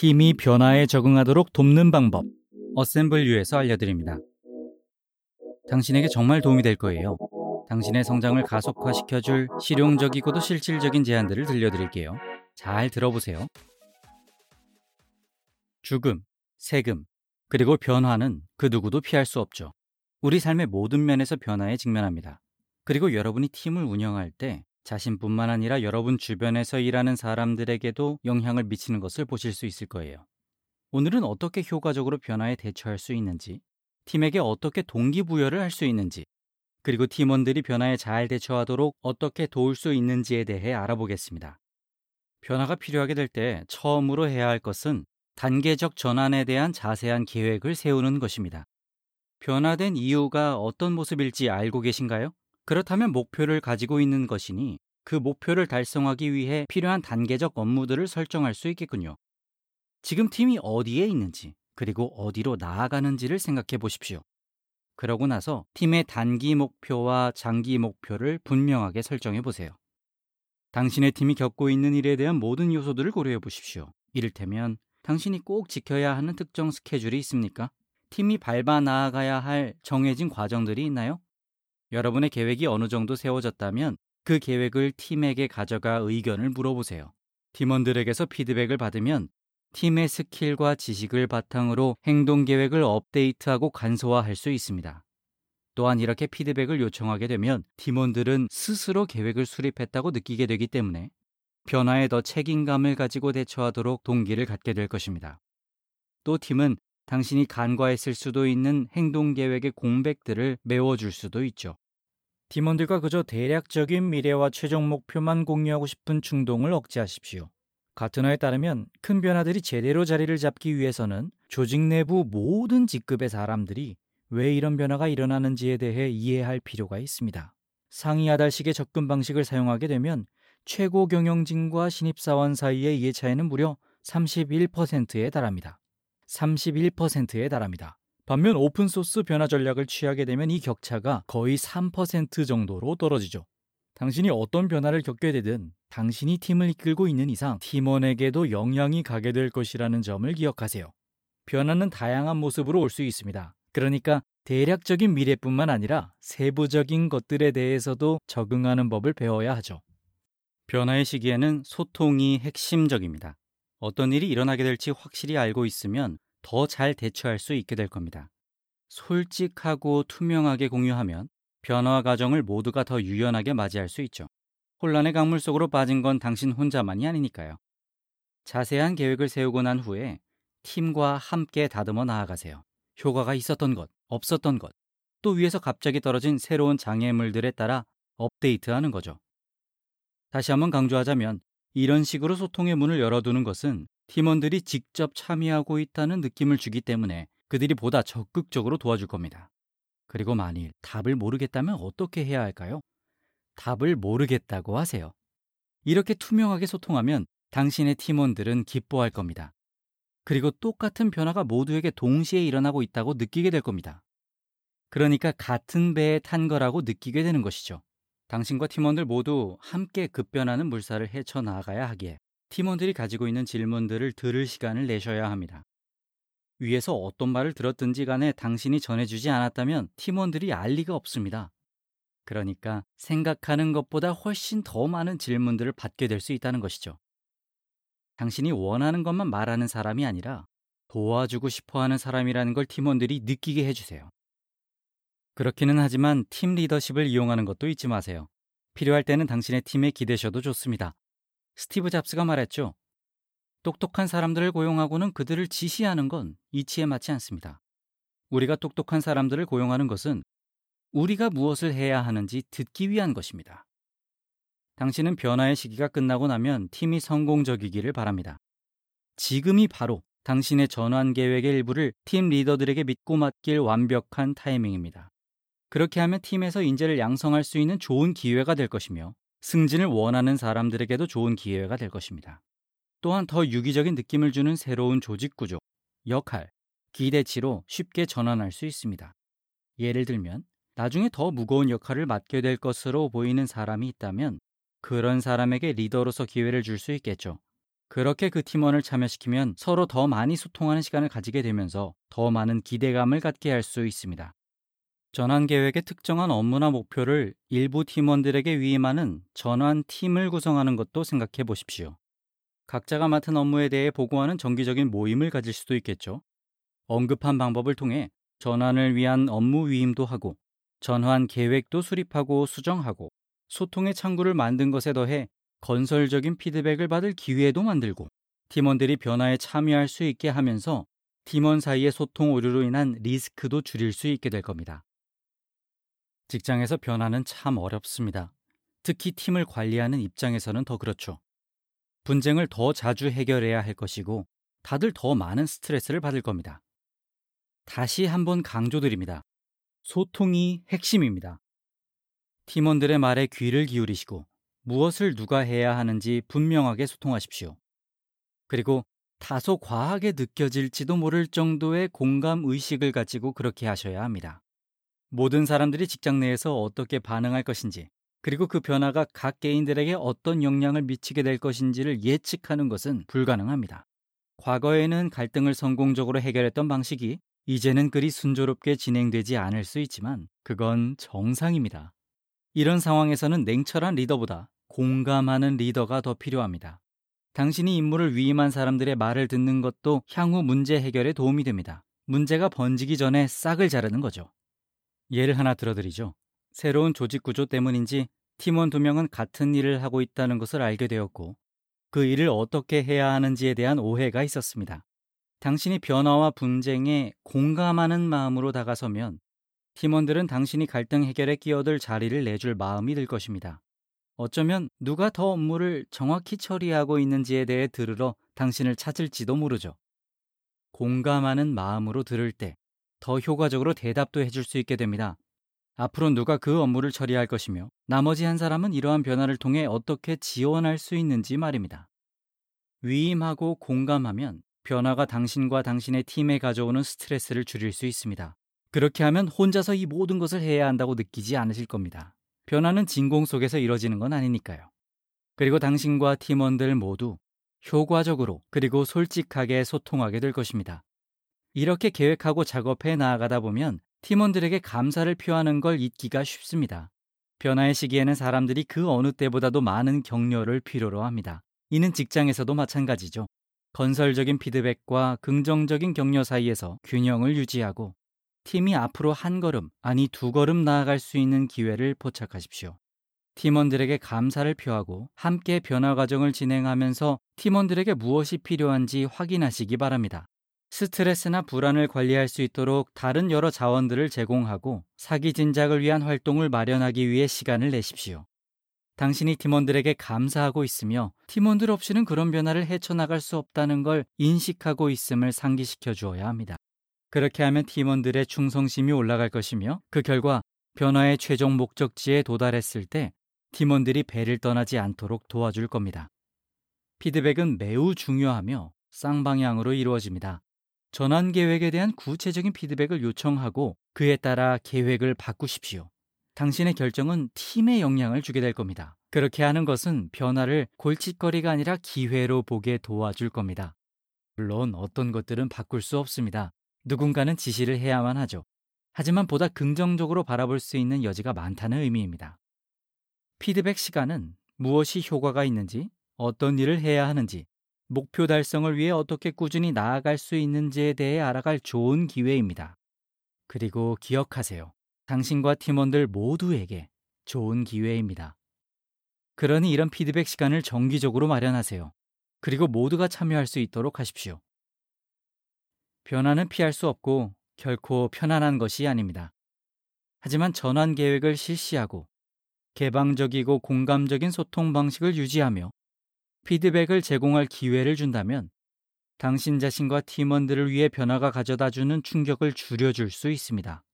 팀이 변화에 적응하도록 돕는 방법 어셈블유에서 알려드립니다. 당신에게 정말 도움이 될 거예요. 당신의 성장을 가속화시켜줄 실용적이고도 실질적인 제안들을 들려드릴게요. 잘 들어보세요. 죽음, 세금, 그리고 변화는 그 누구도 피할 수 없죠. 우리 삶의 모든 면에서 변화에 직면합니다. 그리고 여러분이 팀을 운영할 때 자신뿐만 아니라 여러분 주변에서 일하는 사람들에게도 영향을 미치는 것을 보실 수 있을 거예요. 오늘은 어떻게 효과적으로 변화에 대처할 수 있는지, 팀에게 어떻게 동기부여를 할 수 있는지, 그리고 팀원들이 변화에 잘 대처하도록 어떻게 도울 수 있는지에 대해 알아보겠습니다. 변화가 필요하게 될 때 처음으로 해야 할 것은 단계적 전환에 대한 자세한 계획을 세우는 것입니다. 변화된 이유가 어떤 모습일지 알고 계신가요? 그렇다면 목표를 가지고 있는 것이니 그 목표를 달성하기 위해 필요한 단계적 업무들을 설정할 수 있겠군요. 지금 팀이 어디에 있는지, 그리고 어디로 나아가는지를 생각해 보십시오. 그러고 나서 팀의 단기 목표와 장기 목표를 분명하게 설정해 보세요. 당신의 팀이 겪고 있는 일에 대한 모든 요소들을 고려해 보십시오. 이를테면 당신이 꼭 지켜야 하는 특정 스케줄이 있습니까? 팀이 밟아 나아가야 할 정해진 과정들이 있나요? 여러분의 계획이 어느 정도 세워졌다면 그 계획을 팀에게 가져가 의견을 물어보세요. 팀원들에게서 피드백을 받으면 팀의 스킬과 지식을 바탕으로 행동 계획을 업데이트하고 간소화할 수 있습니다. 또한 이렇게 피드백을 요청하게 되면 팀원들은 스스로 계획을 수립했다고 느끼게 되기 때문에 변화에 더 책임감을 가지고 대처하도록 동기를 갖게 될 것입니다. 또 팀은 당신이 간과했을 수도 있는 행동 계획의 공백들을 메워줄 수도 있죠. 팀원들과 그저 대략적인 미래와 최종 목표만 공유하고 싶은 충동을 억제하십시오. 가트너에 따르면 큰 변화들이 제대로 자리를 잡기 위해서는 조직 내부 모든 직급의 사람들이 왜 이런 변화가 일어나는지에 대해 이해할 필요가 있습니다. 상위 아달식의 접근 방식을 사용하게 되면 최고 경영진과 신입사원 사이의 이해 차이는 무려 31%에 달합니다. 31%에 달합니다. 반면 오픈소스 변화 전략을 취하게 되면 이 격차가 거의 3% 정도로 떨어지죠. 당신이 어떤 변화를 겪게 되든 당신이 팀을 이끌고 있는 이상 팀원에게도 영향이 가게 될 것이라는 점을 기억하세요. 변화는 다양한 모습으로 올 수 있습니다. 그러니까 대략적인 미래뿐만 아니라 세부적인 것들에 대해서도 적응하는 법을 배워야 하죠. 변화의 시기에는 소통이 핵심적입니다. 어떤 일이 일어나게 될지 확실히 알고 있으면 더 잘 대처할 수 있게 될 겁니다. 솔직하고 투명하게 공유하면 변화 과정을 모두가 더 유연하게 맞이할 수 있죠. 혼란의 강물 속으로 빠진 건 당신 혼자만이 아니니까요. 자세한 계획을 세우고 난 후에 팀과 함께 다듬어 나아가세요. 효과가 있었던 것, 없었던 것, 또 위에서 갑자기 떨어진 새로운 장애물들에 따라 업데이트하는 거죠. 다시 한번 강조하자면 이런 식으로 소통의 문을 열어두는 것은 팀원들이 직접 참여하고 있다는 느낌을 주기 때문에 그들이 보다 적극적으로 도와줄 겁니다. 그리고 만일 답을 모르겠다면 어떻게 해야 할까요? 답을 모르겠다고 하세요. 이렇게 투명하게 소통하면 당신의 팀원들은 기뻐할 겁니다. 그리고 똑같은 변화가 모두에게 동시에 일어나고 있다고 느끼게 될 겁니다. 그러니까 같은 배에 탄 거라고 느끼게 되는 것이죠. 당신과 팀원들 모두 함께 급변하는 물살을 헤쳐나가야 하기에 팀원들이 가지고 있는 질문들을 들을 시간을 내셔야 합니다. 위에서 어떤 말을 들었든지 간에 당신이 전해주지 않았다면 팀원들이 알 리가 없습니다. 그러니까 생각하는 것보다 훨씬 더 많은 질문들을 받게 될 수 있다는 것이죠. 당신이 원하는 것만 말하는 사람이 아니라 도와주고 싶어 하는 사람이라는 걸 팀원들이 느끼게 해주세요. 그렇기는 하지만 팀 리더십을 이용하는 것도 잊지 마세요. 필요할 때는 당신의 팀에 기대셔도 좋습니다. 스티브 잡스가 말했죠. 똑똑한 사람들을 고용하고는 그들을 지시하는 건 이치에 맞지 않습니다. 우리가 똑똑한 사람들을 고용하는 것은 우리가 무엇을 해야 하는지 듣기 위한 것입니다. 당신은 변화의 시기가 끝나고 나면 팀이 성공적이기를 바랍니다. 지금이 바로 당신의 전환 계획의 일부를 팀 리더들에게 믿고 맡길 완벽한 타이밍입니다. 그렇게 하면 팀에서 인재를 양성할 수 있는 좋은 기회가 될 것이며 승진을 원하는 사람들에게도 좋은 기회가 될 것입니다. 또한 더 유기적인 느낌을 주는 새로운 조직 구조, 역할, 기대치로 쉽게 전환할 수 있습니다. 예를 들면 나중에 더 무거운 역할을 맡게 될 것으로 보이는 사람이 있다면 그런 사람에게 리더로서 기회를 줄 수 있겠죠. 그렇게 그 팀원을 참여시키면 서로 더 많이 소통하는 시간을 가지게 되면서 더 많은 기대감을 갖게 할 수 있습니다. 전환 계획의 특정한 업무나 목표를 일부 팀원들에게 위임하는 전환 팀을 구성하는 것도 생각해 보십시오. 각자가 맡은 업무에 대해 보고하는 정기적인 모임을 가질 수도 있겠죠. 언급한 방법을 통해 전환을 위한 업무 위임도 하고 전환 계획도 수립하고 수정하고 소통의 창구를 만든 것에 더해 건설적인 피드백을 받을 기회도 만들고 팀원들이 변화에 참여할 수 있게 하면서 팀원 사이의 소통 오류로 인한 리스크도 줄일 수 있게 될 겁니다. 직장에서 변화는 참 어렵습니다. 특히 팀을 관리하는 입장에서는 더 그렇죠. 분쟁을 더 자주 해결해야 할 것이고 다들 더 많은 스트레스를 받을 겁니다. 다시 한번 강조드립니다. 소통이 핵심입니다. 팀원들의 말에 귀를 기울이시고 무엇을 누가 해야 하는지 분명하게 소통하십시오. 그리고 다소 과하게 느껴질지도 모를 정도의 공감 의식을 가지고 그렇게 하셔야 합니다. 모든 사람들이 직장 내에서 어떻게 반응할 것인지, 그리고 그 변화가 각 개인들에게 어떤 영향을 미치게 될 것인지를 예측하는 것은 불가능합니다. 과거에는 갈등을 성공적으로 해결했던 방식이 이제는 그리 순조롭게 진행되지 않을 수 있지만 그건 정상입니다. 이런 상황에서는 냉철한 리더보다 공감하는 리더가 더 필요합니다. 당신이 임무를 위임한 사람들의 말을 듣는 것도 향후 문제 해결에 도움이 됩니다. 문제가 번지기 전에 싹을 자르는 거죠. 예를 하나 들어드리죠. 새로운 조직 구조 때문인지 팀원 두 명은 같은 일을 하고 있다는 것을 알게 되었고 그 일을 어떻게 해야 하는지에 대한 오해가 있었습니다. 당신이 변화와 분쟁에 공감하는 마음으로 다가서면 팀원들은 당신이 갈등 해결에 끼어들 자리를 내줄 마음이 들 것입니다. 어쩌면 누가 더 업무를 정확히 처리하고 있는지에 대해 들으러 당신을 찾을지도 모르죠. 공감하는 마음으로 들을 때 더 효과적으로 대답도 해줄 수 있게 됩니다. 앞으로 누가 그 업무를 처리할 것이며 나머지 한 사람은 이러한 변화를 통해 어떻게 지원할 수 있는지 말입니다. 위임하고 공감하면 변화가 당신과 당신의 팀에 가져오는 스트레스를 줄일 수 있습니다. 그렇게 하면 혼자서 이 모든 것을 해야 한다고 느끼지 않으실 겁니다. 변화는 진공 속에서 이뤄지는 건 아니니까요. 그리고 당신과 팀원들 모두 효과적으로 그리고 솔직하게 소통하게 될 것입니다. 이렇게 계획하고 작업해 나아가다 보면 팀원들에게 감사를 표하는 걸 잊기가 쉽습니다. 변화의 시기에는 사람들이 그 어느 때보다도 많은 격려를 필요로 합니다. 이는 직장에서도 마찬가지죠. 건설적인 피드백과 긍정적인 격려 사이에서 균형을 유지하고 팀이 앞으로 한 걸음, 아니 두 걸음 나아갈 수 있는 기회를 포착하십시오. 팀원들에게 감사를 표하고 함께 변화 과정을 진행하면서 팀원들에게 무엇이 필요한지 확인하시기 바랍니다. 스트레스나 불안을 관리할 수 있도록 다른 여러 자원들을 제공하고 사기 진작을 위한 활동을 마련하기 위해 시간을 내십시오. 당신이 팀원들에게 감사하고 있으며 팀원들 없이는 그런 변화를 헤쳐나갈 수 없다는 걸 인식하고 있음을 상기시켜 주어야 합니다. 그렇게 하면 팀원들의 충성심이 올라갈 것이며 그 결과 변화의 최종 목적지에 도달했을 때 팀원들이 배를 떠나지 않도록 도와줄 겁니다. 피드백은 매우 중요하며 쌍방향으로 이루어집니다. 전환 계획에 대한 구체적인 피드백을 요청하고 그에 따라 계획을 바꾸십시오. 당신의 결정은 팀에 영향을 주게 될 겁니다. 그렇게 하는 것은 변화를 골칫거리가 아니라 기회로 보게 도와줄 겁니다. 물론 어떤 것들은 바꿀 수 없습니다. 누군가는 지시를 해야만 하죠. 하지만 보다 긍정적으로 바라볼 수 있는 여지가 많다는 의미입니다. 피드백 시간은 무엇이 효과가 있는지, 어떤 일을 해야 하는지, 목표 달성을 위해 어떻게 꾸준히 나아갈 수 있는지에 대해 알아갈 좋은 기회입니다. 그리고 기억하세요. 당신과 팀원들 모두에게 좋은 기회입니다. 그러니 이런 피드백 시간을 정기적으로 마련하세요. 그리고 모두가 참여할 수 있도록 하십시오. 변화는 피할 수 없고 결코 편안한 것이 아닙니다. 하지만 전환 계획을 실시하고 개방적이고 공감적인 소통 방식을 유지하며 피드백을 제공할 기회를 준다면 당신 자신과 팀원들을 위해 변화가 가져다 주는 충격을 줄여줄 수 있습니다.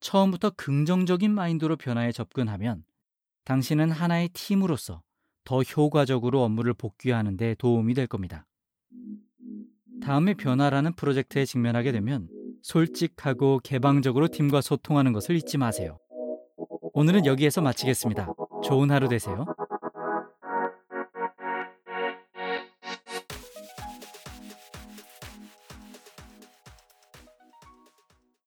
처음부터 긍정적인 마인드로 변화에 접근하면 당신은 하나의 팀으로서 더 효과적으로 업무를 복귀하는 데 도움이 될 겁니다. 다음에 변화라는 프로젝트에 직면하게 되면 솔직하고 개방적으로 팀과 소통하는 것을 잊지 마세요. 오늘은 여기에서 마치겠습니다. 좋은 하루 되세요.